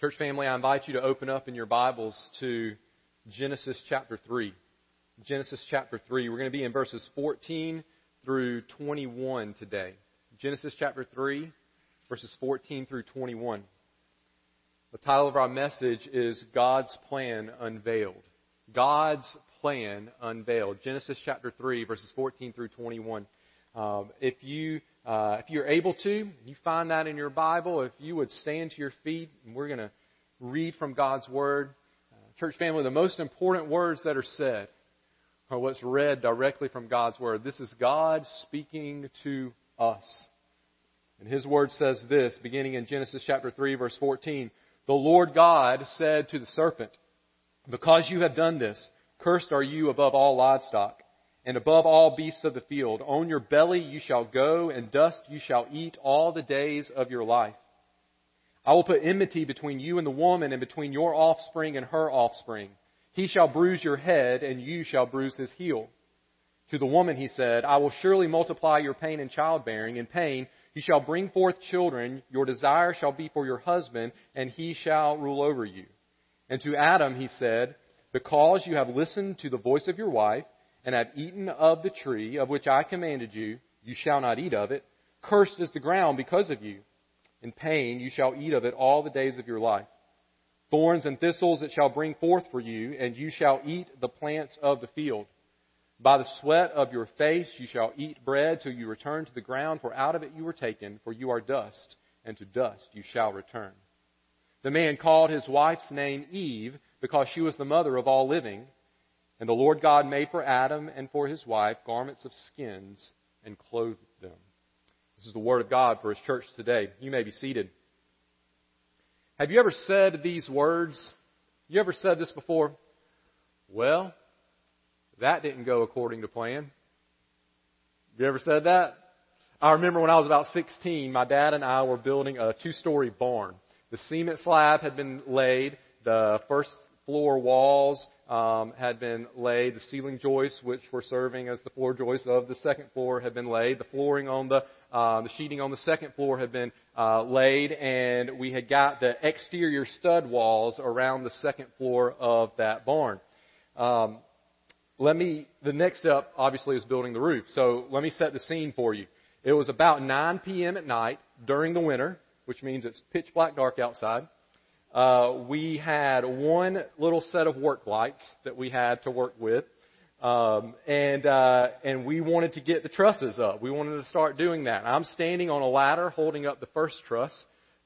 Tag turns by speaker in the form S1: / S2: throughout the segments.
S1: Church family, I invite you to open up in your Bibles to Genesis chapter 3. Genesis chapter 3. We're going to be in verses 14 through 21 today. Genesis chapter 3, verses 14 through 21. The title of our message is God's Plan Unveiled. God's Plan Unveiled. Genesis chapter 3, verses 14 through 21. Um, if you uh, if you're able to, you find that in your Bible. If you would stand to your feet, and we're going to read from God's Word. Uh, church family, the most important words that are said are what's read directly from God's Word. This is God speaking to us. And His Word says this, beginning in Genesis chapter 3, verse 14. The Lord God said to the serpent, Because you have done this, cursed are you above all livestock and above all beasts of the field. On your belly you shall go, and dust you shall eat all the days of your life. I will put enmity between you and the woman, and between your offspring and her offspring. He shall bruise your head, and you shall bruise his heel. To the woman he said, I will surely multiply your pain in childbearing. In pain you shall bring forth children. Your desire shall be for your husband, and he shall rule over you. And to Adam he said, Because you have listened to the voice of your wife, and have eaten of the tree of which I commanded you, you shall not eat of it. Cursed is the ground because of you. In pain you shall eat of it all the days of your life. Thorns and thistles it shall bring forth for you, and you shall eat the plants of the field. By the sweat of your face you shall eat bread till you return to the ground, for out of it you were taken, for you are dust, and to dust you shall return. The man called his wife's name Eve, because she was the mother of all living. And the Lord God made for Adam and for his wife garments of skins and clothed them. This is the word of God for his church today. You may be seated. Have you ever said these words? You ever said this before? Well, that didn't go according to plan. You ever said that? I remember when I was about 16, my dad and I were building a two-story barn. The cement slab had been laid. The first floor walls um, had been laid. The ceiling joists, which were serving as the floor joists of the second floor, had been laid. The flooring on the uh, the sheeting on the second floor had been uh, laid, and we had got the exterior stud walls around the second floor of that barn. Um, let me. The next step, obviously, is building the roof. So let me set the scene for you. It was about 9 p.m. at night during the winter, which means it's pitch black dark outside uh, we had one little set of work lights that we had to work with. Um, and uh, and we wanted to get the trusses up. We wanted to start doing that. I'm standing on a ladder holding up the first truss,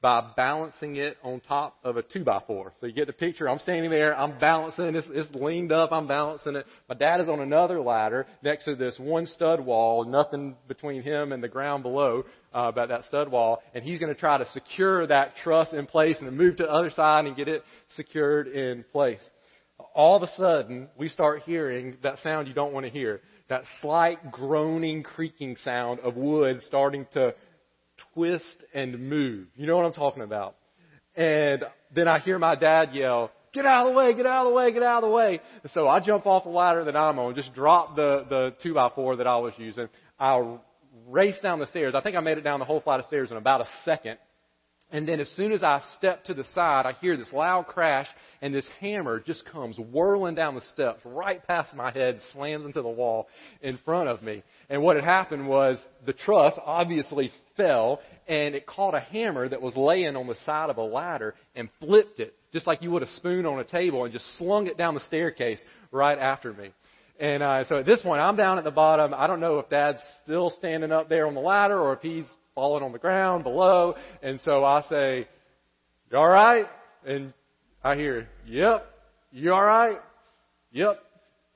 S1: by balancing it on top of a two by four. So you get the picture. I'm standing there. I'm balancing. It's, it's leaned up. I'm balancing it. My dad is on another ladder next to this one stud wall. Nothing between him and the ground below uh, about that stud wall. And he's going to try to secure that truss in place and then move to the other side and get it secured in place. All of a sudden, we start hearing that sound you don't want to hear. That slight groaning, creaking sound of wood starting to twist and move. You know what I'm talking about? And then I hear my dad yell, get out of the way, get out of the way, get out of the way. And so I jump off the ladder that I'm on, just drop the, the two by four that I was using. I race down the stairs. I think I made it down the whole flight of stairs in about a second. And then as soon as I step to the side, I hear this loud crash, and this hammer just comes whirling down the steps right past my head, slams into the wall in front of me. And what had happened was the truss obviously fell, and it caught a hammer that was laying on the side of a ladder and flipped it, just like you would a spoon on a table, and just slung it down the staircase right after me. And uh, so at this point, I'm down at the bottom. I don't know if Dad's still standing up there on the ladder or if he's falling on the ground below. And so I say, you alright? And I hear, yep. You alright? Yep.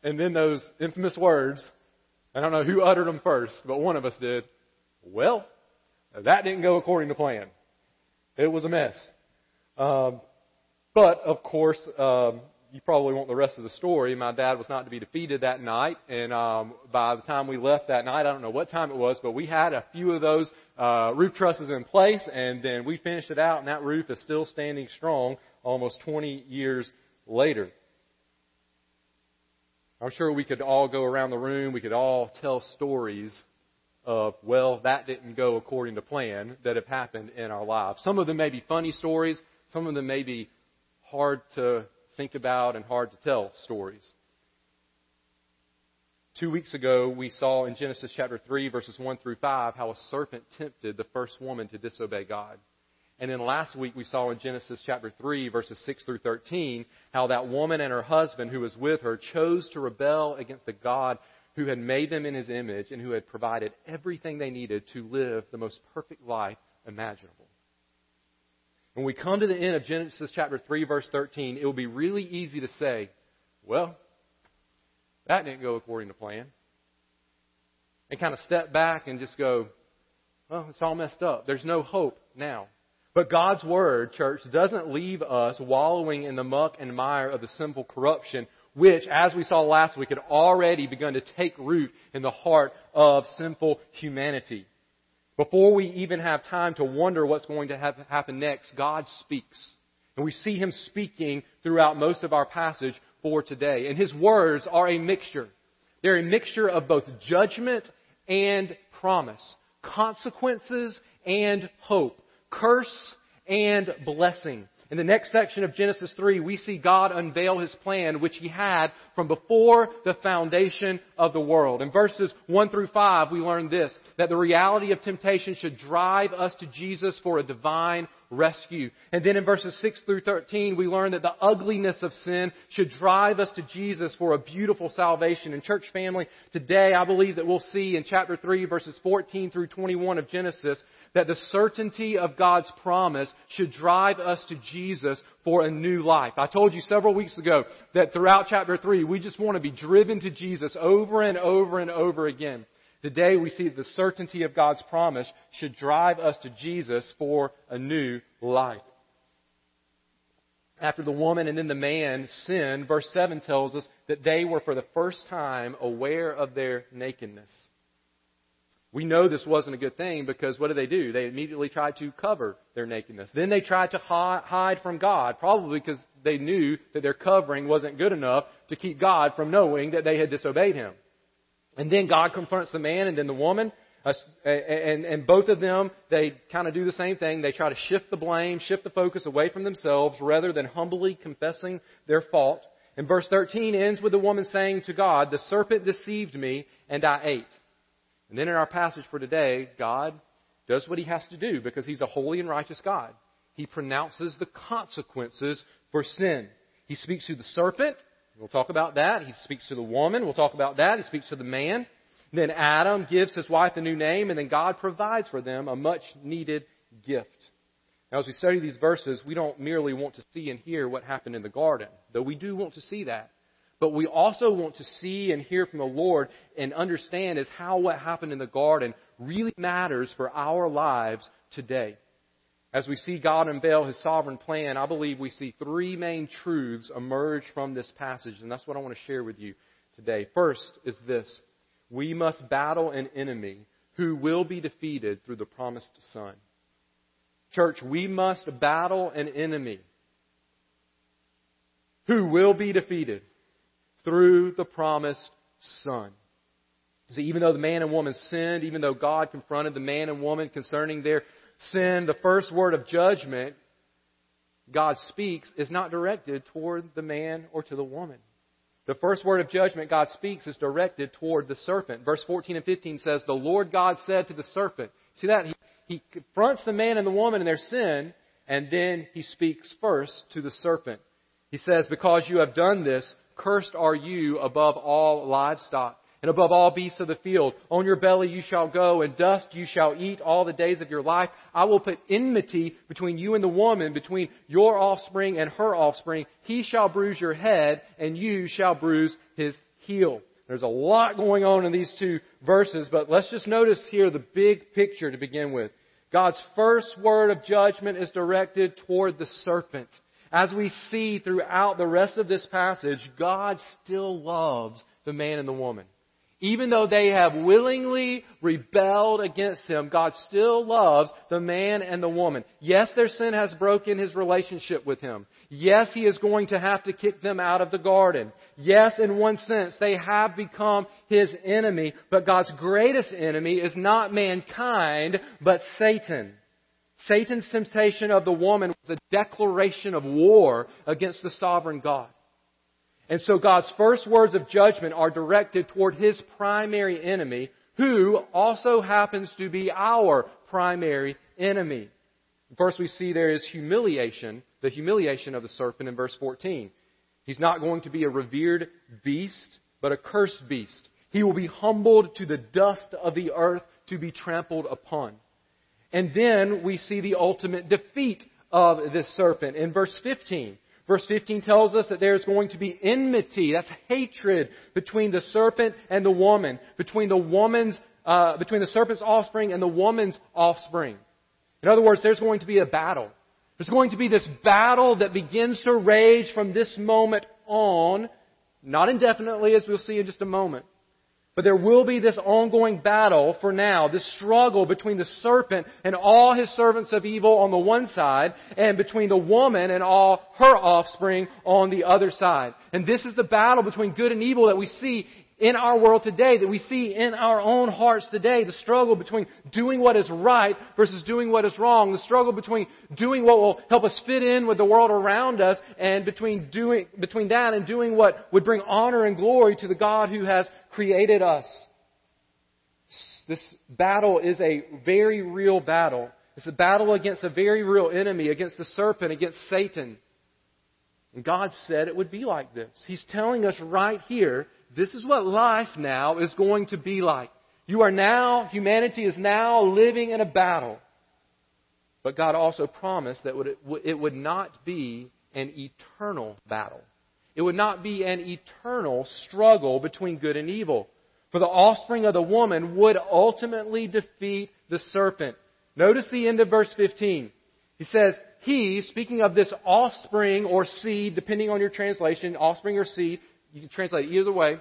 S1: And then those infamous words, I don't know who uttered them first, but one of us did. Well, that didn't go according to plan. It was a mess. Um, but of course, um, you probably want the rest of the story. My dad was not to be defeated that night, and um, by the time we left that night, I don't know what time it was, but we had a few of those uh, roof trusses in place, and then we finished it out, and that roof is still standing strong almost 20 years later. I'm sure we could all go around the room, we could all tell stories of, well, that didn't go according to plan that have happened in our lives. Some of them may be funny stories, some of them may be hard to think about and hard to tell stories. Two weeks ago, we saw in Genesis chapter 3, verses 1 through 5, how a serpent tempted the first woman to disobey God. And then last week, we saw in Genesis chapter 3, verses 6 through 13, how that woman and her husband who was with her chose to rebel against the God who had made them in his image and who had provided everything they needed to live the most perfect life imaginable. When we come to the end of Genesis chapter 3, verse 13, it will be really easy to say, well, that didn't go according to plan. And kind of step back and just go, well, it's all messed up. There's no hope now. But God's Word, church, doesn't leave us wallowing in the muck and mire of the sinful corruption, which, as we saw last week, had already begun to take root in the heart of sinful humanity. Before we even have time to wonder what's going to happen next, God speaks. And we see Him speaking throughout most of our passage for today. And his words are a mixture. They're a mixture of both judgment and promise, consequences and hope, curse and blessing. In the next section of Genesis 3, we see God unveil His plan, which He had from before the foundation of the world. In verses 1 through 5, we learn this, that the reality of temptation should drive us to Jesus for a divine rescue. And then in verses 6 through 13, we learn that the ugliness of sin should drive us to Jesus for a beautiful salvation. And church family, today I believe that we'll see in chapter 3 verses 14 through 21 of Genesis that the certainty of God's promise should drive us to Jesus for a new life. I told you several weeks ago that throughout chapter 3, we just want to be driven to Jesus over and over and over again. Today we see the certainty of God's promise should drive us to Jesus for a new life. After the woman and then the man sinned, verse 7 tells us that they were for the first time aware of their nakedness. We know this wasn't a good thing because what did they do? They immediately tried to cover their nakedness. Then they tried to hide from God, probably because they knew that their covering wasn't good enough to keep God from knowing that they had disobeyed Him. And then God confronts the man and then the woman. Uh, and, and both of them, they kind of do the same thing. They try to shift the blame, shift the focus away from themselves rather than humbly confessing their fault. And verse 13 ends with the woman saying to God, The serpent deceived me and I ate. And then in our passage for today, God does what he has to do because he's a holy and righteous God. He pronounces the consequences for sin. He speaks to the serpent We'll talk about that. He speaks to the woman. We'll talk about that. He speaks to the man. Then Adam gives his wife a new name, and then God provides for them a much needed gift. Now, as we study these verses, we don't merely want to see and hear what happened in the garden, though we do want to see that. But we also want to see and hear from the Lord and understand is how what happened in the garden really matters for our lives today. As we see God unveil His sovereign plan, I believe we see three main truths emerge from this passage, and that's what I want to share with you today. First is this. We must battle an enemy who will be defeated through the promised Son. Church, we must battle an enemy who will be defeated through the promised Son. See, even though the man and woman sinned, even though God confronted the man and woman concerning their sin, the first word of judgment God speaks is not directed toward the man or to the woman. The first word of judgment God speaks is directed toward the serpent. Verse 14 and 15 says, The Lord God said to the serpent. See that? He, he confronts the man and the woman in their sin, and then he speaks first to the serpent. He says, Because you have done this, cursed are you above all livestock and above all beasts of the field. On your belly you shall go, and dust you shall eat all the days of your life. I will put enmity between you and the woman, between your offspring and her offspring. He shall bruise your head, and you shall bruise his heel. There's a lot going on in these two verses, but let's just notice here the big picture to begin with. God's first word of judgment is directed toward the serpent. As we see throughout the rest of this passage, God still loves the man and the woman. Even though they have willingly rebelled against him, God still loves the man and the woman. Yes, their sin has broken his relationship with him. Yes, he is going to have to kick them out of the garden. Yes, in one sense, they have become his enemy, but God's greatest enemy is not mankind, but Satan. Satan's temptation of the woman was a declaration of war against the sovereign God. And so God's first words of judgment are directed toward His primary enemy, who also happens to be our primary enemy. First we see there is humiliation, the humiliation of the serpent in verse 14. He's not going to be a revered beast, but a cursed beast. He will be humbled to the dust of the earth to be trampled upon. And then we see the ultimate defeat of this serpent in verse 15. Verse 15 tells us that there's going to be enmity, that's hatred between the serpent and the woman, between the woman's, uh, between the serpent's offspring and the woman's offspring. In other words, there's going to be a battle. There's going to be this battle that begins to rage from this moment on, not indefinitely as we'll see in just a moment. But there will be this ongoing battle for now, this struggle between the serpent and all his servants of evil on the one side, and between the woman and all her offspring on the other side. And this is the battle between good and evil that we see in our world today, that we see in our own hearts today, the struggle between doing what is right versus doing what is wrong, the struggle between doing what will help us fit in with the world around us, and between doing, between that and doing what would bring honor and glory to the God who has created us. This battle is a very real battle. It's a battle against a very real enemy, against the serpent, against Satan. And God said it would be like this. He's telling us right here this is what life now is going to be like. You are now, humanity is now living in a battle. But God also promised that it would not be an eternal battle. It would not be an eternal struggle between good and evil. For the offspring of the woman would ultimately defeat the serpent. Notice the end of verse 15. He says, He, speaking of this offspring or seed, depending on your translation, offspring or seed, you can translate it either way.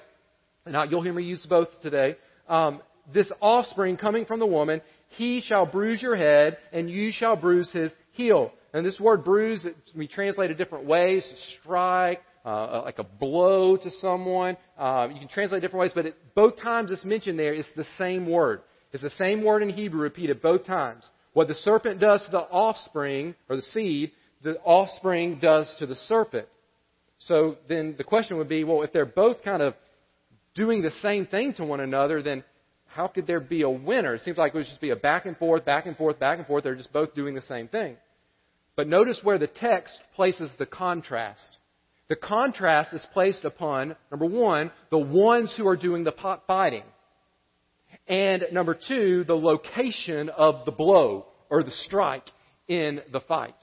S1: And you'll hear me use both today. Um, this offspring coming from the woman, he shall bruise your head, and you shall bruise his heel. And this word bruise, we translate it different ways. Strike, uh, like a blow to someone. Uh, you can translate it different ways, but it, both times it's mentioned there, it's the same word. It's the same word in Hebrew repeated both times. What the serpent does to the offspring, or the seed, the offspring does to the serpent. So then the question would be, well, if they're both kind of doing the same thing to one another, then how could there be a winner? It seems like it would just be a back and forth, back and forth, back and forth. They're just both doing the same thing. But notice where the text places the contrast. The contrast is placed upon, number one, the ones who are doing the pot fighting. And number two, the location of the blow or the strike in the fight.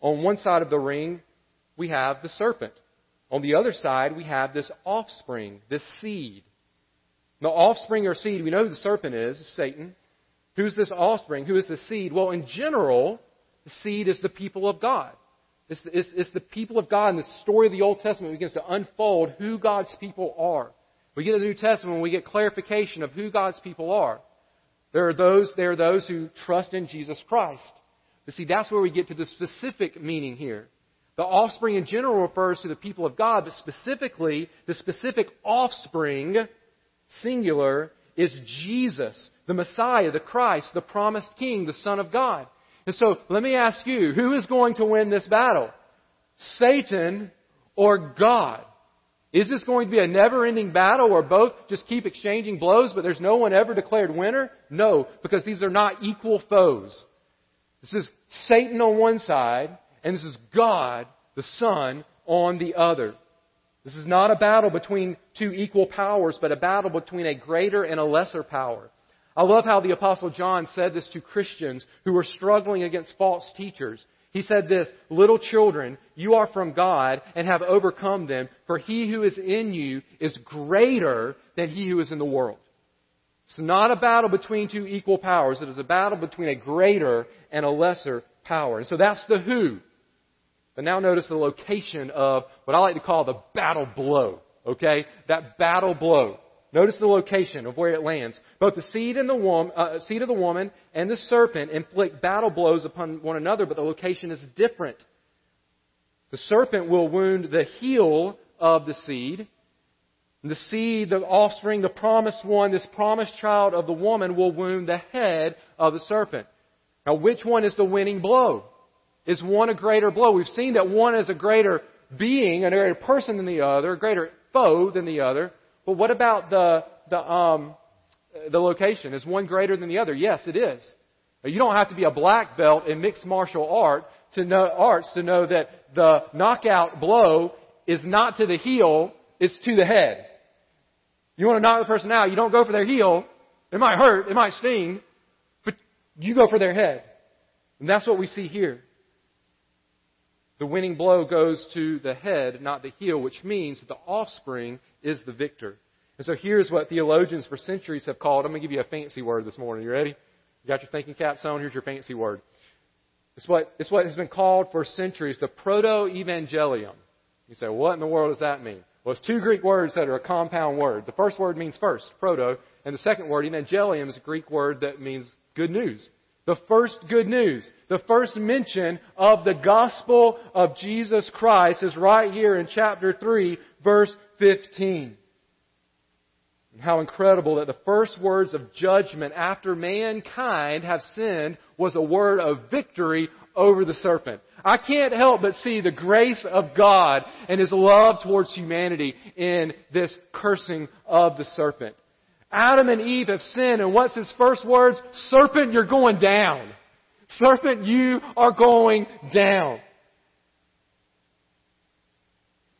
S1: On one side of the ring, we have the serpent. On the other side, we have this offspring, this seed. The offspring or seed, we know who the serpent is, Satan. Who's this offspring? Who is the seed? Well, in general, the seed is the people of God. It's, it's, it's the people of God, and the story of the Old Testament begins to unfold who God's people are. We get the New Testament when we get clarification of who God's people are. There are those, there are those who trust in Jesus Christ. But see, that's where we get to the specific meaning here. The offspring in general refers to the people of God, but specifically, the specific offspring, singular, is Jesus, the Messiah, the Christ, the promised King, the Son of God. And so let me ask you, who is going to win this battle? Satan or God? Is this going to be a never ending battle where both just keep exchanging blows but there's no one ever declared winner? No, because these are not equal foes. This is Satan on one side and this is God, the Son, on the other. This is not a battle between two equal powers, but a battle between a greater and a lesser power. I love how the Apostle John said this to Christians who were struggling against false teachers. He said this, Little children, you are from God and have overcome them, for he who is in you is greater than he who is in the world. It's not a battle between two equal powers. It is a battle between a greater and a lesser power. And so that's the who. But now notice the location of what I like to call the battle blow. Okay? That battle blow. Notice the location of where it lands. Both the seed, and the woman, uh, seed of the woman and the serpent inflict battle blows upon one another, but the location is different. The serpent will wound the heel of the seed. The seed, the offspring, the promised one, this promised child of the woman will wound the head of the serpent. Now, which one is the winning blow? Is one a greater blow? We've seen that one is a greater being, a greater person than the other, a greater foe than the other. But what about the, the, um, the location? Is one greater than the other? Yes, it is. You don't have to be a black belt in mixed martial art to know, arts to know that the knockout blow is not to the heel, it's to the head. You want to knock the person out, you don't go for their heel. It might hurt, it might sting, but you go for their head. And that's what we see here. The winning blow goes to the head, not the heel, which means that the offspring is the victor. And so here's what theologians for centuries have called. I'm going to give you a fancy word this morning. You ready? You got your thinking caps on? Here's your fancy word. It's what, it's what has been called for centuries the proto-evangelium. You say, what in the world does that mean? Well, it's two Greek words that are a compound word. The first word means first, proto, and the second word, evangelium, is a Greek word that means good news. The first good news, the first mention of the gospel of Jesus Christ is right here in chapter 3, verse 15. And how incredible that the first words of judgment after mankind have sinned was a word of victory over the serpent. I can't help but see the grace of God and His love towards humanity in this cursing of the serpent. Adam and Eve have sinned, and what's his first words? Serpent, you're going down. Serpent, you are going down.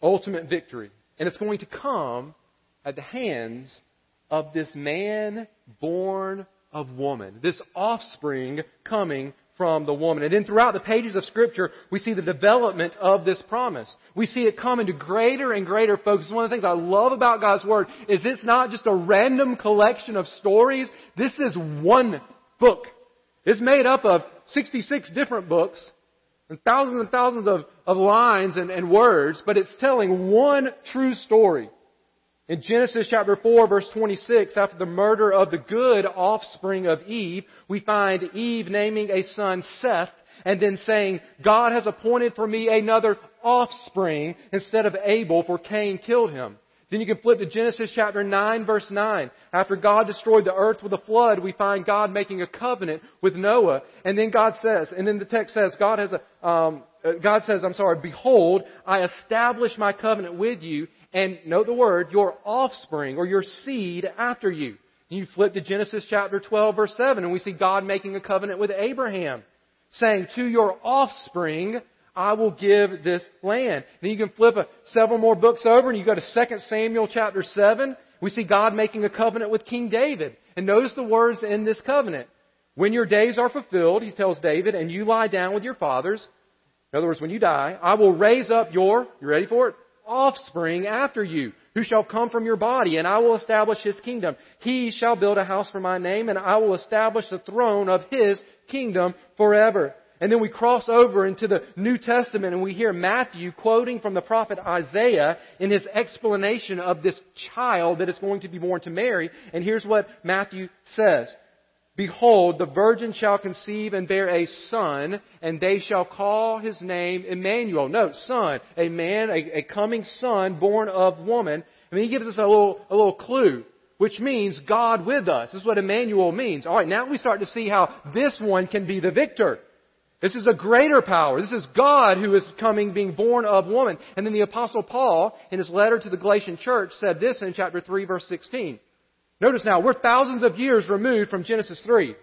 S1: Ultimate victory. And it's going to come at the hands of this man born of woman, this offspring coming from the woman. And then throughout the pages of Scripture, we see the development of this promise. We see it come into greater and greater focus. One of the things I love about God's Word is it's not just a random collection of stories. This is one book. It's made up of 66 different books and thousands and thousands of, of lines and, and words, but it's telling one true story. In Genesis chapter 4 verse 26, after the murder of the good offspring of Eve, we find Eve naming a son Seth and then saying, God has appointed for me another offspring instead of Abel for Cain killed him. Then you can flip to Genesis chapter 9 verse 9. After God destroyed the earth with a flood, we find God making a covenant with Noah. And then God says, and then the text says, God has a, um, uh, God says, I'm sorry, behold, I establish my covenant with you and note the word, your offspring or your seed after you. You flip to Genesis chapter 12 verse 7 and we see God making a covenant with Abraham saying, to your offspring I will give this land. Then you can flip a, several more books over and you go to 2 Samuel chapter 7. We see God making a covenant with King David. And notice the words in this covenant. When your days are fulfilled, he tells David, and you lie down with your fathers, in other words, when you die, I will raise up your, you ready for it? Offspring after you, who shall come from your body, and I will establish his kingdom. He shall build a house for my name, and I will establish the throne of his kingdom forever. And then we cross over into the New Testament and we hear Matthew quoting from the prophet Isaiah in his explanation of this child that is going to be born to Mary. And here's what Matthew says. Behold, the virgin shall conceive and bear a son, and they shall call his name Emmanuel. Note, son, a man, a, a coming son born of woman. I mean, he gives us a little, a little clue, which means God with us. This is what Emmanuel means. Alright, now we start to see how this one can be the victor. This is a greater power. This is God who is coming, being born of woman. And then the apostle Paul, in his letter to the Galatian church, said this in chapter 3 verse 16. Notice now, we're thousands of years removed from Genesis 3.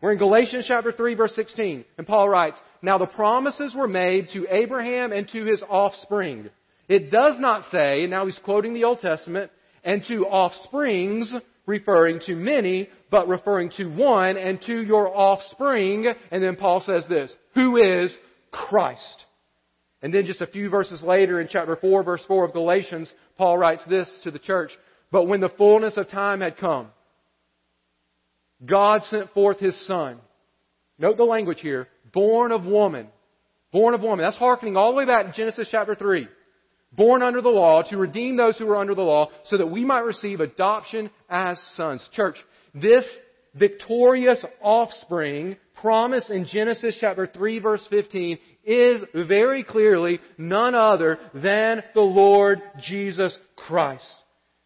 S1: We're in Galatians chapter 3 verse 16. And Paul writes, Now the promises were made to Abraham and to his offspring. It does not say, and now he's quoting the Old Testament, and to offsprings, referring to many, but referring to one, and to your offspring. And then Paul says this, who is Christ. And then just a few verses later in chapter 4 verse 4 of Galatians, Paul writes this to the church, but when the fullness of time had come, God sent forth His Son. Note the language here. Born of woman. Born of woman. That's hearkening all the way back to Genesis chapter 3. Born under the law to redeem those who were under the law so that we might receive adoption as sons. Church, this victorious offspring promised in Genesis chapter 3 verse 15 is very clearly none other than the Lord Jesus Christ.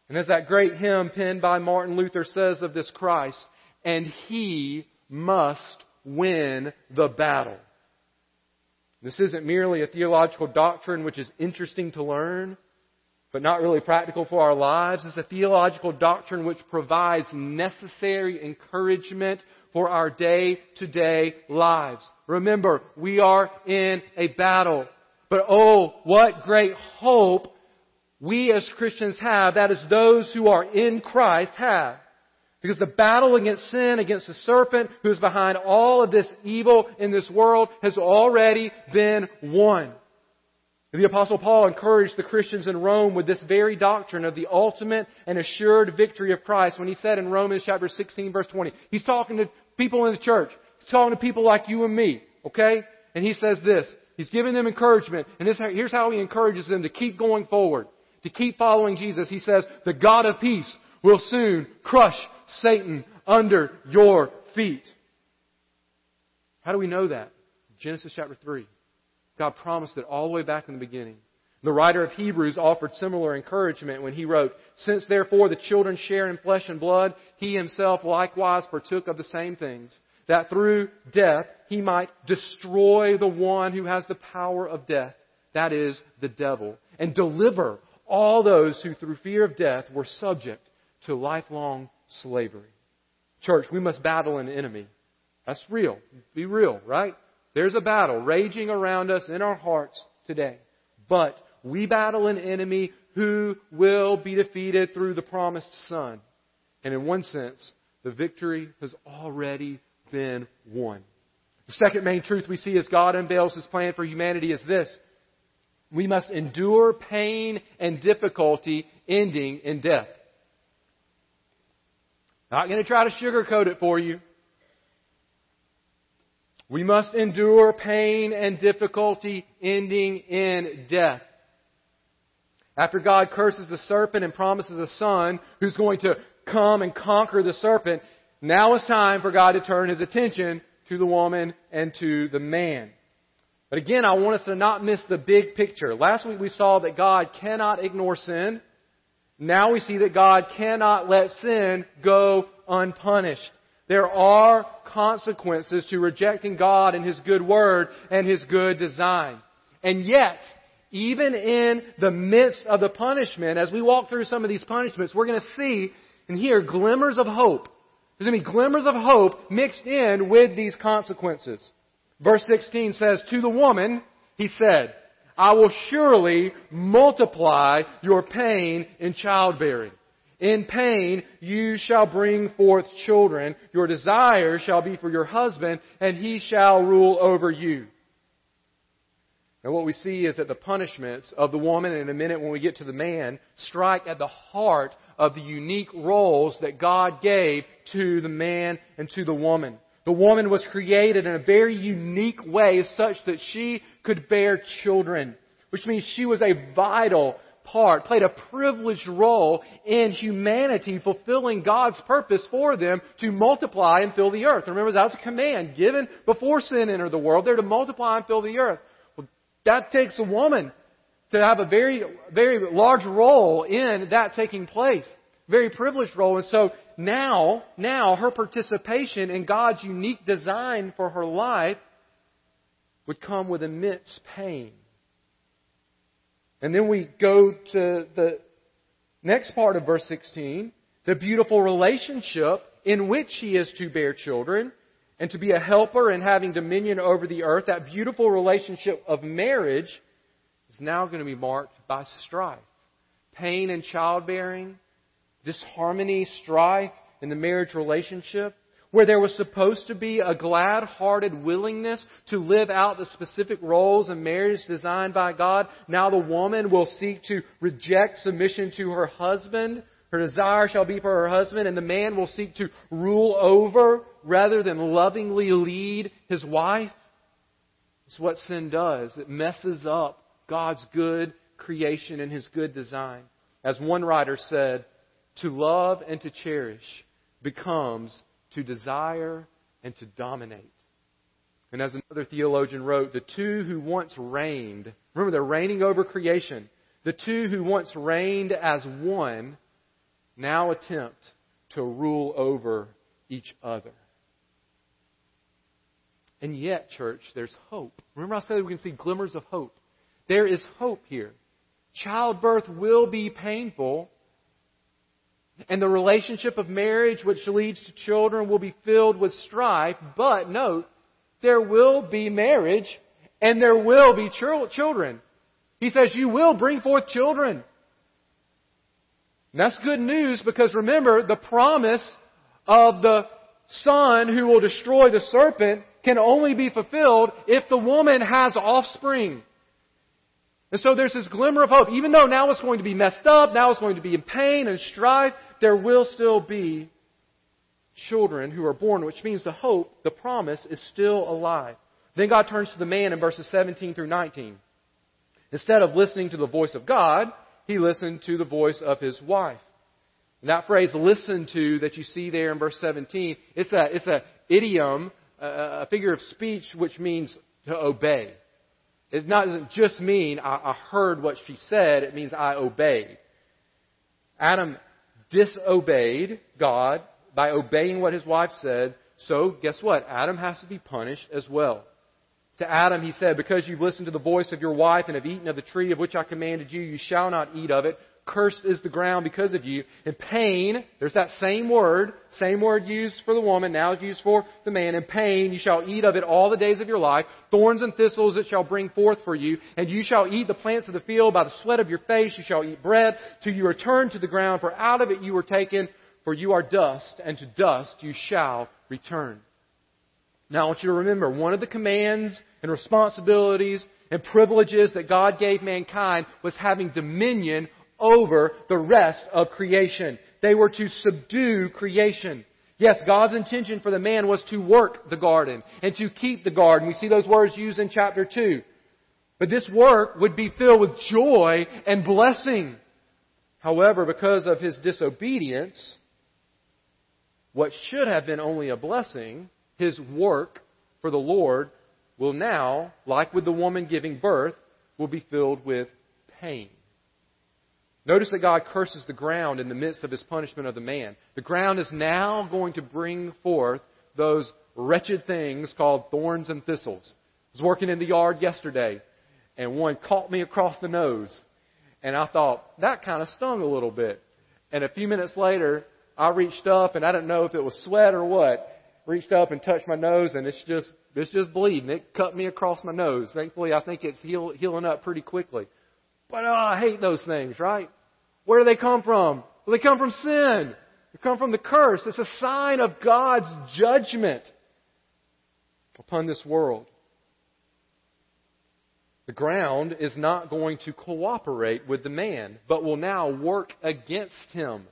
S1: And as that great hymn penned by Martin Luther says of this Christ, and he must win the battle. This isn't merely a theological doctrine which is interesting to learn, but not really practical for our lives. It's a theological doctrine which provides necessary encouragement for our day to day lives. Remember, we are in a battle. But oh, what great hope we as Christians have, that is those who are in Christ have. Because the battle against sin, against the serpent who is behind all of this evil in this world has already been won. The apostle Paul encouraged the Christians in Rome with this very doctrine of the ultimate and assured victory of Christ when he said in Romans chapter 16 verse 20, he's talking to people in the church. He's talking to people like you and me, okay? And he says this, he's giving them encouragement, and this, here's how he encourages them to keep going forward, to keep following Jesus. He says, the God of peace will soon crush Satan under your feet. How do we know that? Genesis chapter 3. God promised it all the way back in the beginning. The writer of Hebrews offered similar encouragement when he wrote, Since therefore the children share in flesh and blood, he himself likewise partook of the same things, that through death he might destroy the one who has the power of death, that is, the devil, and deliver all those who through fear of death were subject to lifelong slavery. Church, we must battle an enemy. That's real. Be real, right? There's a battle raging around us in our hearts today. But we battle an enemy who will be defeated through the promised Son. And in one sense, the victory has already been won. The second main truth we see as God unveils His plan for humanity is this. We must endure pain and difficulty ending in death. Not going to try to sugarcoat it for you. We must endure pain and difficulty ending in death. After God curses the serpent and promises a son who's going to come and conquer the serpent, now it's time for God to turn his attention to the woman and to the man. But again, I want us to not miss the big picture. Last week we saw that God cannot ignore sin. Now we see that God cannot let sin go unpunished. There are consequences to rejecting God and His good word and His good design. And yet, even in the midst of the punishment, as we walk through some of these punishments, we're going to see and hear glimmers of hope. There's going to be glimmers of hope mixed in with these consequences. Verse 16 says, To the woman, he said, I will surely multiply your pain in childbearing. In pain you shall bring forth children. Your desire shall be for your husband, and he shall rule over you. And what we see is that the punishments of the woman, and in a minute when we get to the man, strike at the heart of the unique roles that God gave to the man and to the woman. The woman was created in a very unique way such that she could bear children, which means she was a vital part, played a privileged role in humanity fulfilling God's purpose for them to multiply and fill the earth. Remember, that was a command given before sin entered the world. They're to multiply and fill the earth. Well, that takes a woman to have a very, very large role in that taking place. Very privileged role. And so now, now her participation in God's unique design for her life would come with immense pain. And then we go to the next part of verse 16, the beautiful relationship in which she is to bear children and to be a helper and having dominion over the earth. That beautiful relationship of marriage is now going to be marked by strife. Pain and childbearing, disharmony, strife in the marriage relationship where there was supposed to be a glad hearted willingness to live out the specific roles in marriage designed by God, now the woman will seek to reject submission to her husband. Her desire shall be for her husband, and the man will seek to rule over rather than lovingly lead his wife. It's what sin does. It messes up God's good creation and his good design. As one writer said, to love and to cherish becomes to desire, and to dominate. And as another theologian wrote, the two who once reigned, remember they're reigning over creation, the two who once reigned as one now attempt to rule over each other. And yet, church, there's hope. Remember, I said we can see glimmers of hope. There is hope here. Childbirth will be painful, and the relationship of marriage, which leads to children, will be filled with strife. But note, there will be marriage, and there will be children. He says, You will bring forth children. And that's good news because remember, the promise of the son who will destroy the serpent can only be fulfilled if the woman has offspring. And so there's this glimmer of hope. Even though now it's going to be messed up, now it's going to be in pain and strife, there will still be children who are born, which means the hope, the promise, is still alive. Then God turns to the man in verses 17 through 19. Instead of listening to the voice of God, he listened to the voice of his wife. And that phrase, listen to, that you see there in verse 17, it's a, it's a idiom, a, figure of speech which means to obey. It not, doesn't just mean I, I heard what she said, it means I obeyed. Adam disobeyed God by obeying what his wife said, so guess what? Adam has to be punished as well. To Adam, he said, Because you've listened to the voice of your wife and have eaten of the tree of which I commanded you, you shall not eat of it. Cursed is the ground because of you. And pain, there's that same word, same word used for the woman, now used for the man. In pain, you shall eat of it all the days of your life. Thorns and thistles it shall bring forth for you. And you shall eat the plants of the field by the sweat of your face. You shall eat bread till you return to the ground. For out of it you were taken, for you are dust, and to dust you shall return. Now I want you to remember, one of the commands and responsibilities and privileges that God gave mankind was having dominion over the rest of creation. They were to subdue creation. Yes, God's intention for the man was to work the garden and to keep the garden. We see those words used in chapter 2. But this work would be filled with joy and blessing. However, because of his disobedience, what should have been only a blessing, his work for the Lord, will now, like with the woman giving birth, will be filled with pain. Notice that God curses the ground in the midst of his punishment of the man. The ground is now going to bring forth those wretched things called thorns and thistles. I was working in the yard yesterday, and one caught me across the nose. And I thought, that kind of stung a little bit. And a few minutes later, I reached up, and I didn't know if it was sweat or what. Reached up and touched my nose, and it's just it's just bleeding. It cut me across my nose. Thankfully, I think it's heal, healing up pretty quickly. But oh, I hate those things, right? Where do they come from? Well, they come from sin. They come from the curse. It's a sign of God's judgment upon this world. The ground is not going to cooperate with the man, but will now work against him.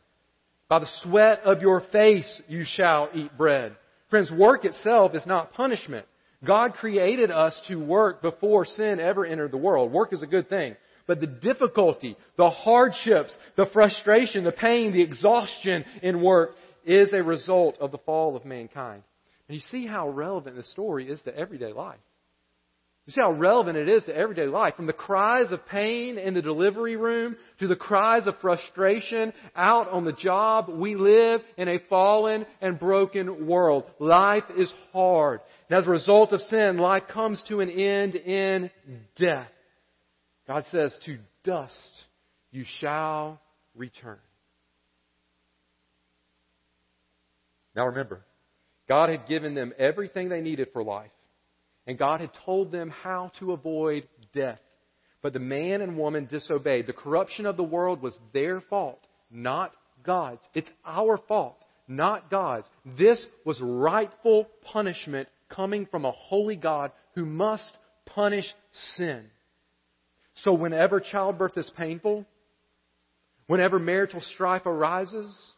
S1: By the sweat of your face you shall eat bread. Friends, work itself is not punishment. God created us to work before sin ever entered the world. Work is a good thing. But the difficulty, the hardships, the frustration, the pain, the exhaustion in work is a result of the fall of mankind. And you see how relevant this story is to everyday life. You see how relevant it is to everyday life. From the cries of pain in the delivery room to the cries of frustration out on the job, we live in a fallen and broken world. Life is hard. And as a result of sin, life comes to an end in death. God says, To dust you shall return. Now remember, God had given them everything they needed for life, and God had told them how to avoid death. But the man and woman disobeyed. The corruption of the world was their fault, not God's. It's our fault, not God's. This was rightful punishment coming from a holy God who must punish sin. So whenever childbirth is painful, whenever marital strife arises,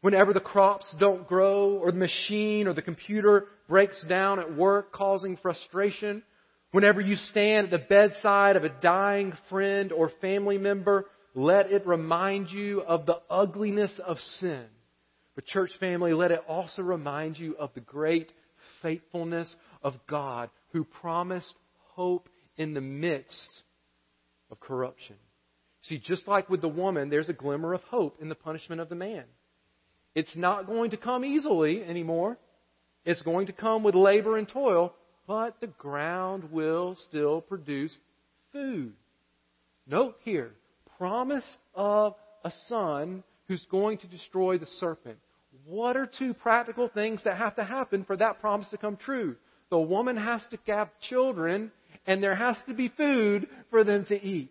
S1: whenever the crops don't grow, or the machine or the computer breaks down at work, causing frustration, whenever you stand at the bedside of a dying friend or family member, let it remind you of the ugliness of sin. But, church family, let it also remind you of the great faithfulness of God who promised hope in the midst of corruption. See, just like with the woman, there's a glimmer of hope in the punishment of the man. It's not going to come easily anymore. It's going to come with labor and toil, but the ground will still produce food. Note here, promise of a son who's going to destroy the serpent. What are two practical things that have to happen for that promise to come true? The woman has to have children, and there has to be food for them to eat.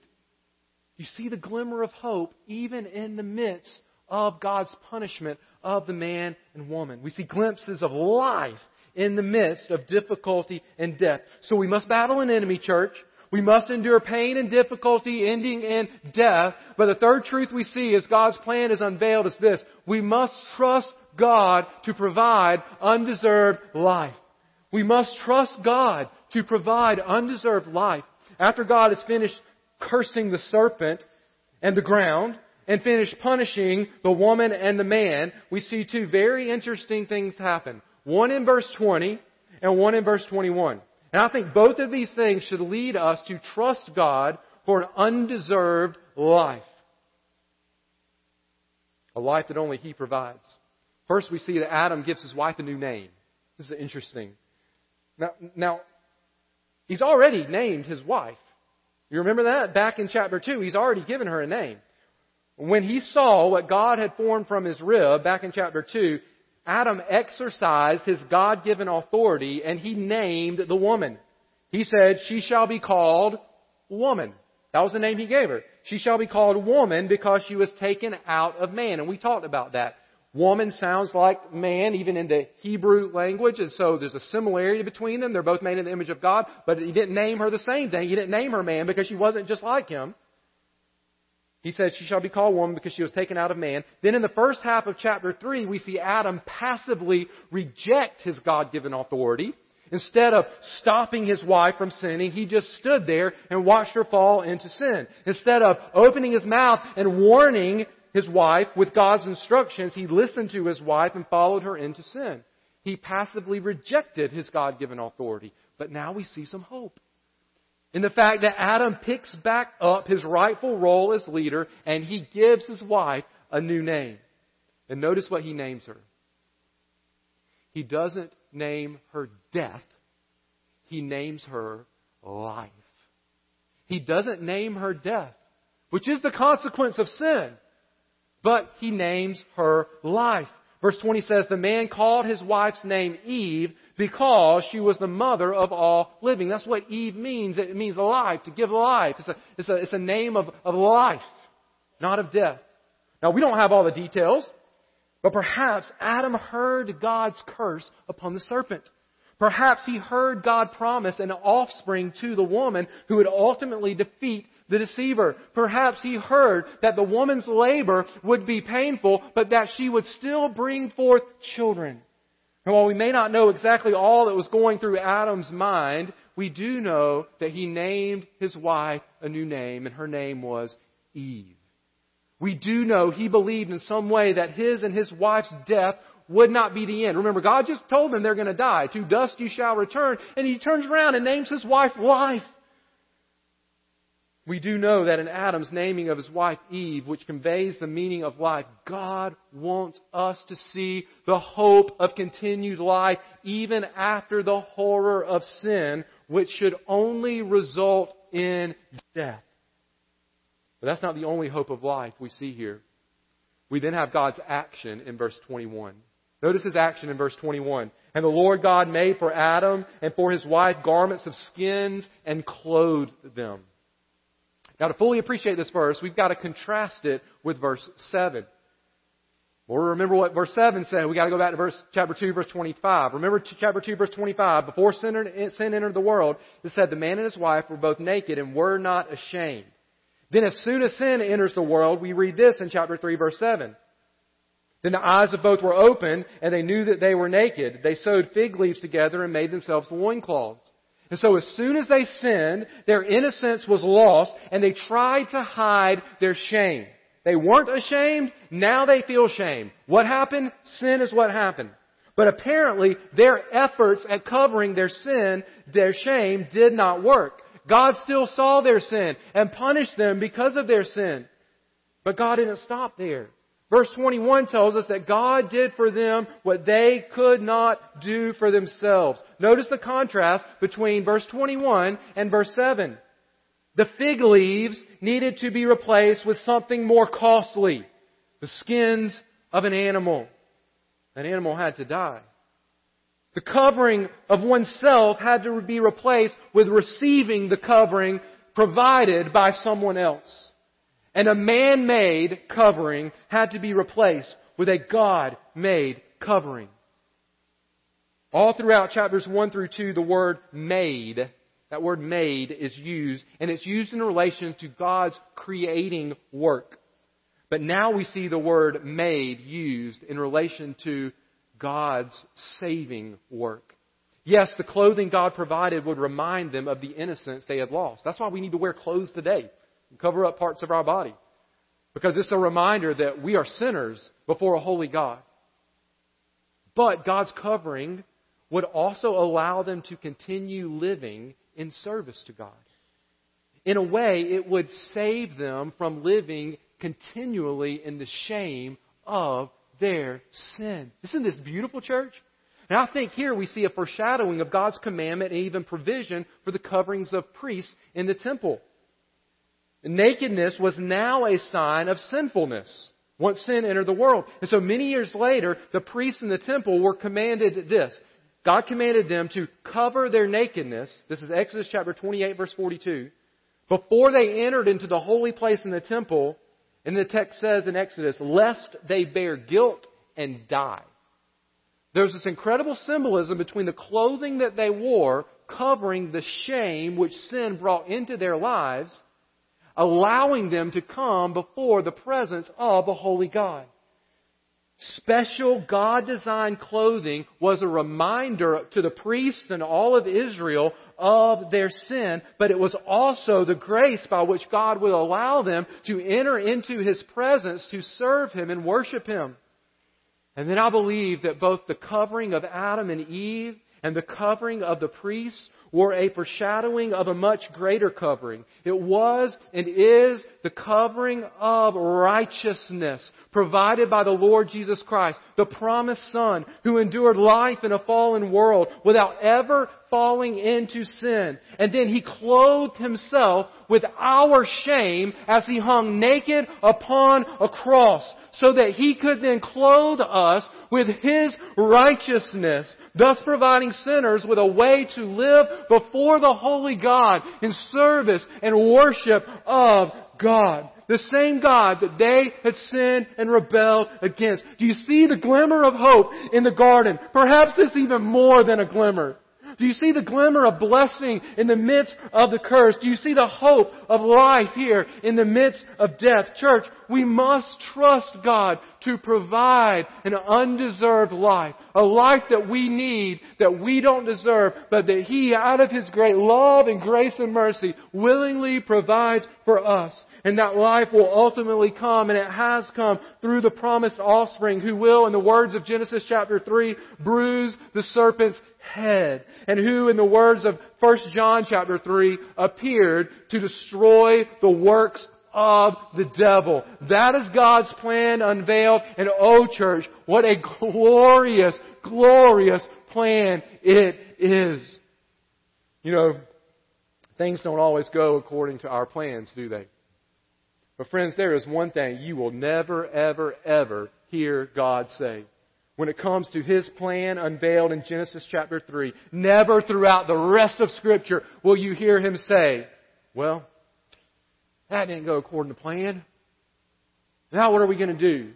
S1: You see the glimmer of hope even in the midst of God's punishment of the man and woman. We see glimpses of life in the midst of difficulty and death. So we must battle an enemy, church. We must endure pain and difficulty ending in death. But the third truth we see as God's plan is unveiled is this. We must trust God to provide undeserved life. We must trust God to provide undeserved life. After God has finished cursing the serpent and the ground and finished punishing the woman and the man, we see two very interesting things happen. One in verse 20 and one in verse 21. And I think both of these things should lead us to trust God for an undeserved life. A life that only He provides. First, we see that Adam gives his wife a new name. This is interesting. Now, now he's already named his wife. You remember that? Back in chapter 2, he's already given her a name. When he saw what God had formed from his rib, back in chapter 2, Adam exercised his God-given authority and he named the woman. He said, she shall be called woman. That was the name he gave her. She shall be called woman because she was taken out of man. And we talked about that. Woman sounds like man, even in the Hebrew language, and so there's a similarity between them. They're both made in the image of God, but he didn't name her the same thing. He didn't name her man because she wasn't just like him. He said, She shall be called woman because she was taken out of man. Then in the first half of chapter 3, we see Adam passively reject his God given authority. Instead of stopping his wife from sinning, he just stood there and watched her fall into sin. Instead of opening his mouth and warning his wife with God's instructions, he listened to his wife and followed her into sin. He passively rejected his God given authority. But now we see some hope. In the fact that Adam picks back up his rightful role as leader and he gives his wife a new name. And notice what he names her. He doesn't name her death, he names her life. He doesn't name her death, which is the consequence of sin but he names her life. Verse 20 says, The man called his wife's name Eve because she was the mother of all living. That's what Eve means. It means life, to give life. It's a, it's a, it's a name of, of life, not of death. Now, we don't have all the details, but perhaps Adam heard God's curse upon the serpent. Perhaps he heard God promise an offspring to the woman who would ultimately defeat the deceiver. Perhaps he heard that the woman's labor would be painful, but that she would still bring forth children. And while we may not know exactly all that was going through Adam's mind, we do know that he named his wife a new name, and her name was Eve. We do know he believed in some way that his and his wife's death would not be the end. Remember, God just told them they're going to die. To dust you shall return. And he turns around and names his wife life. We do know that in Adam's naming of his wife Eve, which conveys the meaning of life, God wants us to see the hope of continued life even after the horror of sin, which should only result in death. But that's not the only hope of life we see here. We then have God's action in verse 21. Notice his action in verse 21. And the Lord God made for Adam and for his wife garments of skins and clothed them. Now, to fully appreciate this verse, we've got to contrast it with verse 7. Or remember what verse 7 said. We've got to go back to verse, chapter 2, verse 25. Remember chapter 2, verse 25. Before sin entered the world, it said the man and his wife were both naked and were not ashamed. Then as soon as sin enters the world, we read this in chapter 3, verse 7. Then the eyes of both were opened, and they knew that they were naked. They sewed fig leaves together and made themselves loincloths. And so as soon as they sinned, their innocence was lost, and they tried to hide their shame. They weren't ashamed, now they feel shame. What happened? Sin is what happened. But apparently, their efforts at covering their sin, their shame, did not work. God still saw their sin and punished them because of their sin. But God didn't stop there. Verse 21 tells us that God did for them what they could not do for themselves. Notice the contrast between verse 21 and verse 7. The fig leaves needed to be replaced with something more costly. The skins of an animal. An animal had to die. The covering of oneself had to be replaced with receiving the covering provided by someone else. And a man-made covering had to be replaced with a God-made covering. All throughout chapters 1 through 2, the word made, that word made is used, and it's used in relation to God's creating work. But now we see the word made used in relation to God's saving work. Yes, the clothing God provided would remind them of the innocence they had lost. That's why we need to wear clothes today and cover up parts of our body. Because it's a reminder that we are sinners before a holy God. But God's covering would also allow them to continue living in service to God. In a way, it would save them from living continually in the shame of their sin. Isn't this beautiful, church? And I think here we see a foreshadowing of God's commandment and even provision for the coverings of priests in the temple. Nakedness was now a sign of sinfulness once sin entered the world. And so many years later, the priests in the temple were commanded this. God commanded them to cover their nakedness. This is Exodus chapter 28 verse 42. Before they entered into the holy place in the temple, and the text says in Exodus, lest they bear guilt and die. There's this incredible symbolism between the clothing that they wore covering the shame which sin brought into their lives allowing them to come before the presence of a holy God. Special God designed clothing was a reminder to the priests and all of Israel of their sin, but it was also the grace by which God would allow them to enter into His presence to serve Him and worship Him. And then I believe that both the covering of Adam and Eve and the covering of the priests were a foreshadowing of a much greater covering. It was and is the covering of righteousness provided by the Lord Jesus Christ, the promised Son who endured life in a fallen world without ever falling into sin. And then he clothed himself with our shame as he hung naked upon a cross so that he could then clothe us with his righteousness, thus providing sinners with a way to live before the holy God in service and worship of God. The same God that they had sinned and rebelled against. Do you see the glimmer of hope in the garden? Perhaps it's even more than a glimmer. Do you see the glimmer of blessing in the midst of the curse? Do you see the hope of life here in the midst of death? Church, we must trust God to provide an undeserved life. A life that we need, that we don't deserve, but that He, out of His great love and grace and mercy, willingly provides for us. And that life will ultimately come, and it has come through the promised offspring who will, in the words of Genesis chapter 3, bruise the serpent's head, and who, in the words of 1 John chapter 3, appeared to destroy the works of the devil. That is God's plan unveiled, and oh church, what a glorious, glorious plan it is. You know, things don't always go according to our plans, do they? But friends, there is one thing you will never, ever, ever hear God say when it comes to His plan unveiled in Genesis chapter 3. Never throughout the rest of Scripture will you hear Him say, well, that didn't go according to plan. Now what are we going to do?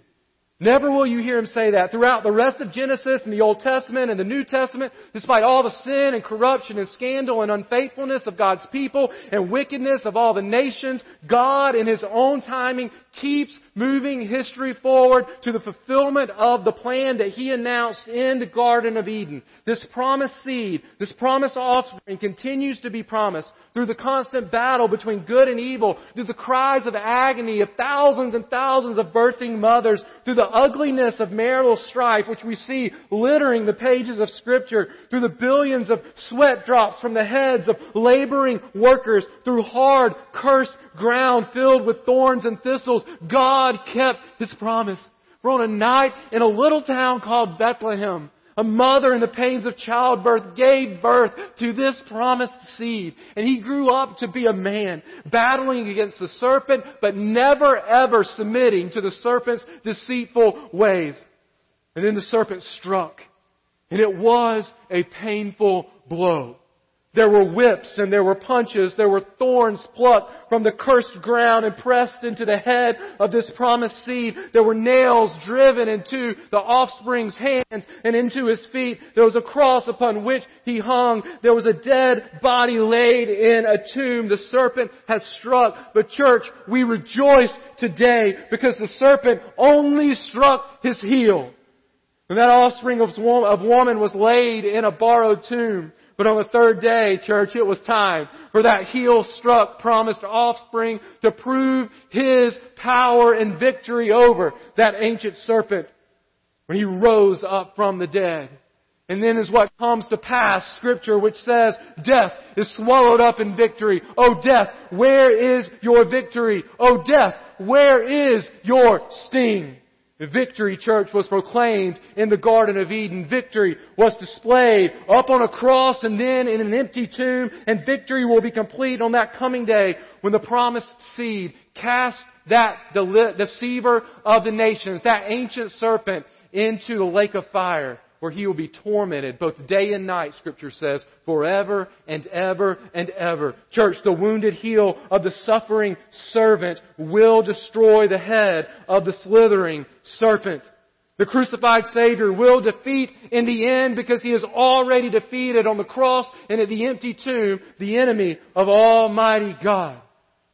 S1: Never will you hear him say that. Throughout the rest of Genesis and the Old Testament and the New Testament, despite all the sin and corruption and scandal and unfaithfulness of God's people and wickedness of all the nations, God in His own timing keeps moving history forward to the fulfillment of the plan that He announced in the Garden of Eden. This promised seed, this promised offspring continues to be promised through the constant battle between good and evil, through the cries of agony of thousands and thousands of birthing mothers, through the ugliness of marital strife, which we see littering the pages of Scripture, through the billions of sweat drops from the heads of laboring workers, through hard, cursed ground filled with thorns and thistles, God kept His promise.
S2: For on a night in a little town called Bethlehem, a mother in the pains of childbirth gave birth to this promised seed. And he grew up to be a man, battling against the serpent, but never ever submitting to the serpent's deceitful ways. And then the serpent struck. And it was a painful blow. There were whips and there were punches. There were thorns plucked from the cursed ground and pressed into the head of this promised seed. There were nails driven into the offspring's hands and into his feet. There was a cross upon which he hung. There was a dead body laid in a tomb. The serpent has struck. But church, we rejoice today because the serpent only struck his heel. And that offspring of woman was laid in a borrowed tomb. But on the third day, church, it was time for that heel struck promised offspring to prove his power and victory over that ancient serpent when he rose up from the dead. And then is what comes to pass, scripture which says, death is swallowed up in victory. Oh death, where is your victory? Oh death, where is your sting? Victory, church, was proclaimed in the Garden of Eden. Victory was displayed up on a cross and then in an empty tomb. And victory will be complete on that coming day when the promised seed cast that deceiver of the nations, that ancient serpent, into the lake of fire where he will be tormented both day and night, scripture says, forever and ever and ever. Church, the wounded heel of the suffering servant will destroy the head of the slithering serpent. The crucified Savior will defeat in the end because He has already defeated on the cross and at the empty tomb the enemy of Almighty God.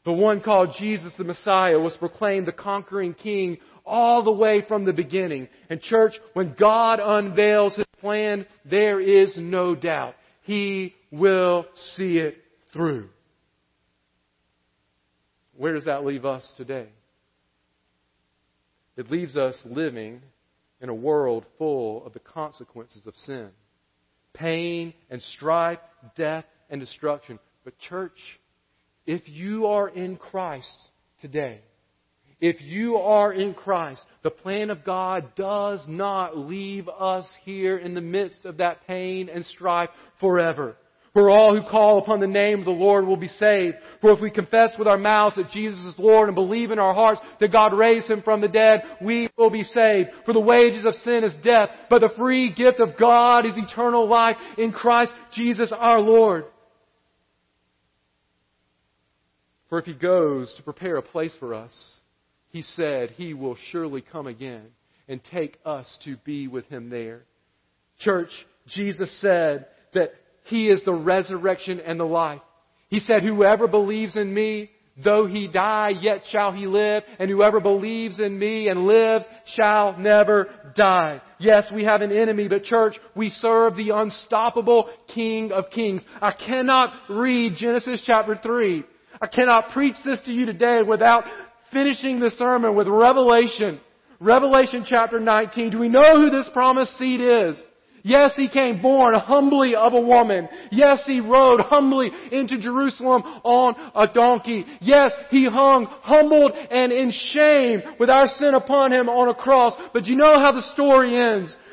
S2: The one called Jesus the Messiah was proclaimed the conquering King all the way from the beginning. And church, when God unveils His plan, there is no doubt. He will see it through. Where does that leave us today? It leaves us living in a world full of the consequences of sin. Pain and strife, death and destruction. But church, if you are in Christ today, if you are in Christ, the plan of God does not leave us here in the midst of that pain and strife forever. For all who call upon the name of the Lord will be saved. For if we confess with our mouths that Jesus is Lord and believe in our hearts that God raised Him from the dead, we will be saved. For the wages of sin is death, but the free gift of God is eternal life in Christ Jesus our Lord. For if He goes to prepare a place for us, he said he will surely come again and take us to be with him there. Church, Jesus said that he is the resurrection and the life. He said, whoever believes in me, though he die, yet shall he live, and whoever believes in me and lives shall never die. Yes, we have an enemy, but church, we serve the unstoppable King of Kings. I cannot read Genesis chapter 3. I cannot preach this to you today without finishing the sermon with Revelation. Revelation chapter 19. Do we know who this promised seed is? Yes, he came born humbly of a woman. Yes, he rode humbly into Jerusalem on a donkey. Yes, he hung humbled and in shame with our sin upon him on a cross. But you know how the story ends?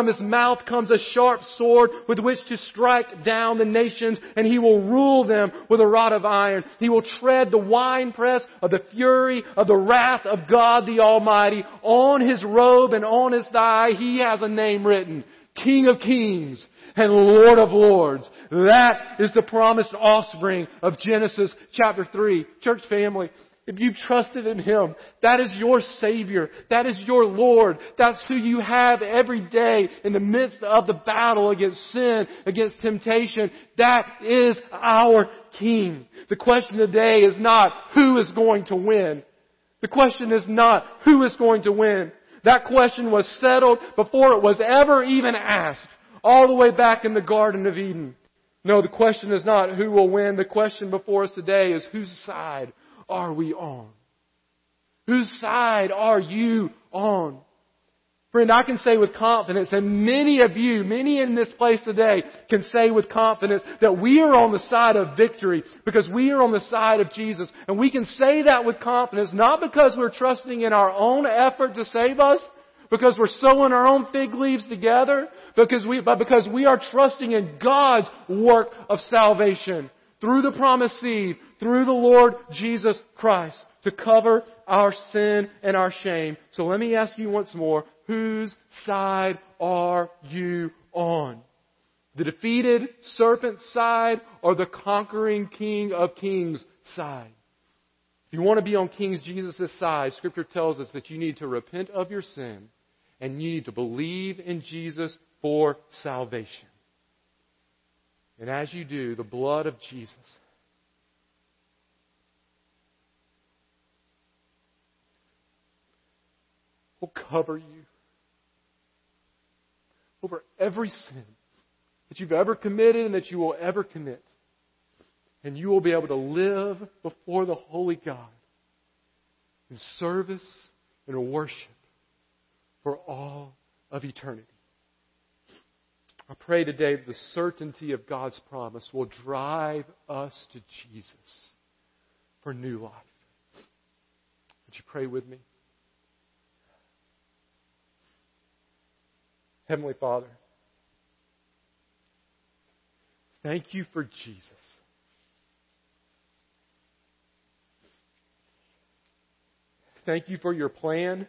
S2: from his mouth comes a sharp sword with which to strike down the nations, and he will rule them with a rod of iron. He will tread the winepress of the fury of the wrath of God the Almighty. On his robe and on his thigh he has a name written. King of Kings and Lord of Lords. That is the promised offspring of Genesis chapter 3. Church family, if you trusted in Him, that is your Savior. That is your Lord. That's who you have every day in the midst of the battle against sin, against temptation. That is our King. The question today is not who is going to win. The question is not who is going to win. That question was settled before it was ever even asked, all the way back in the Garden of Eden. No, the question is not who will win. The question before us today is whose side are we on? Whose side are you on? Friend, I can say with confidence, and many of you, many in this place today, can say with confidence that we are on the side of victory because we are on the side of Jesus. And we can say that with confidence, not because we're trusting in our own effort to save us, because we're sewing our own fig leaves together, because we, but because we are trusting in God's work of salvation through the promised seed, through the Lord Jesus Christ to cover our sin and our shame. So let me ask you once more, whose side are you on? The defeated serpent's side or the conquering King of Kings side? If you want to be on King Jesus' side, Scripture tells us that you need to repent of your sin and you need to believe in Jesus for salvation. And as you do, the blood of Jesus will cover you over every sin that you've ever committed and that you will ever commit. And you will be able to live before the Holy God in service and worship for all of eternity. I pray today the certainty of God's promise will drive us to Jesus for new life. Would you pray with me? Heavenly Father, thank you for Jesus. Thank you for your plan.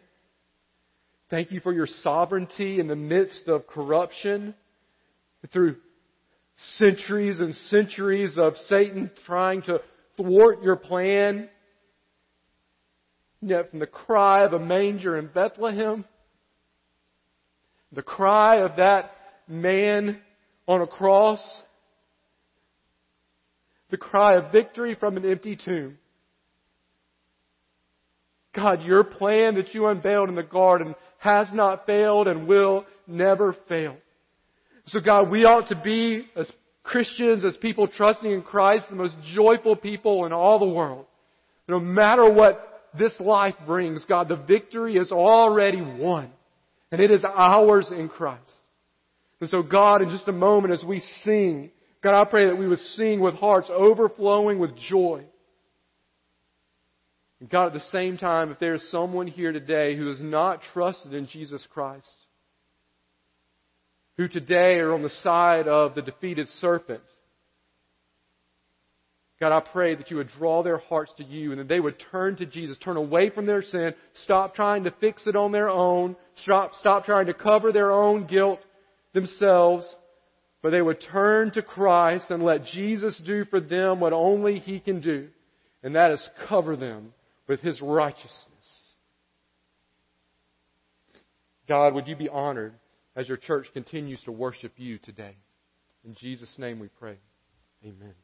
S2: Thank you for your sovereignty in the midst of corruption through centuries and centuries of Satan trying to thwart your plan. Yet from the cry of a manger in Bethlehem, the cry of that man on a cross, the cry of victory from an empty tomb. God, your plan that you unveiled in the garden has not failed and will never fail. So God, we ought to be, as Christians, as people trusting in Christ, the most joyful people in all the world. No matter what this life brings, God, the victory is already won. And it is ours in Christ. And so God, in just a moment as we sing, God, I pray that we would sing with hearts overflowing with joy. And God, at the same time, if there is someone here today who has not trusted in Jesus Christ, who today are on the side of the defeated serpent. God, I pray that you would draw their hearts to you and that they would turn to Jesus, turn away from their sin, stop trying to fix it on their own, stop, stop trying to cover their own guilt themselves, but they would turn to Christ and let Jesus do for them what only He can do, and that is cover them with His righteousness. God, would you be honored as your church continues to worship you today. In Jesus' name we pray. Amen.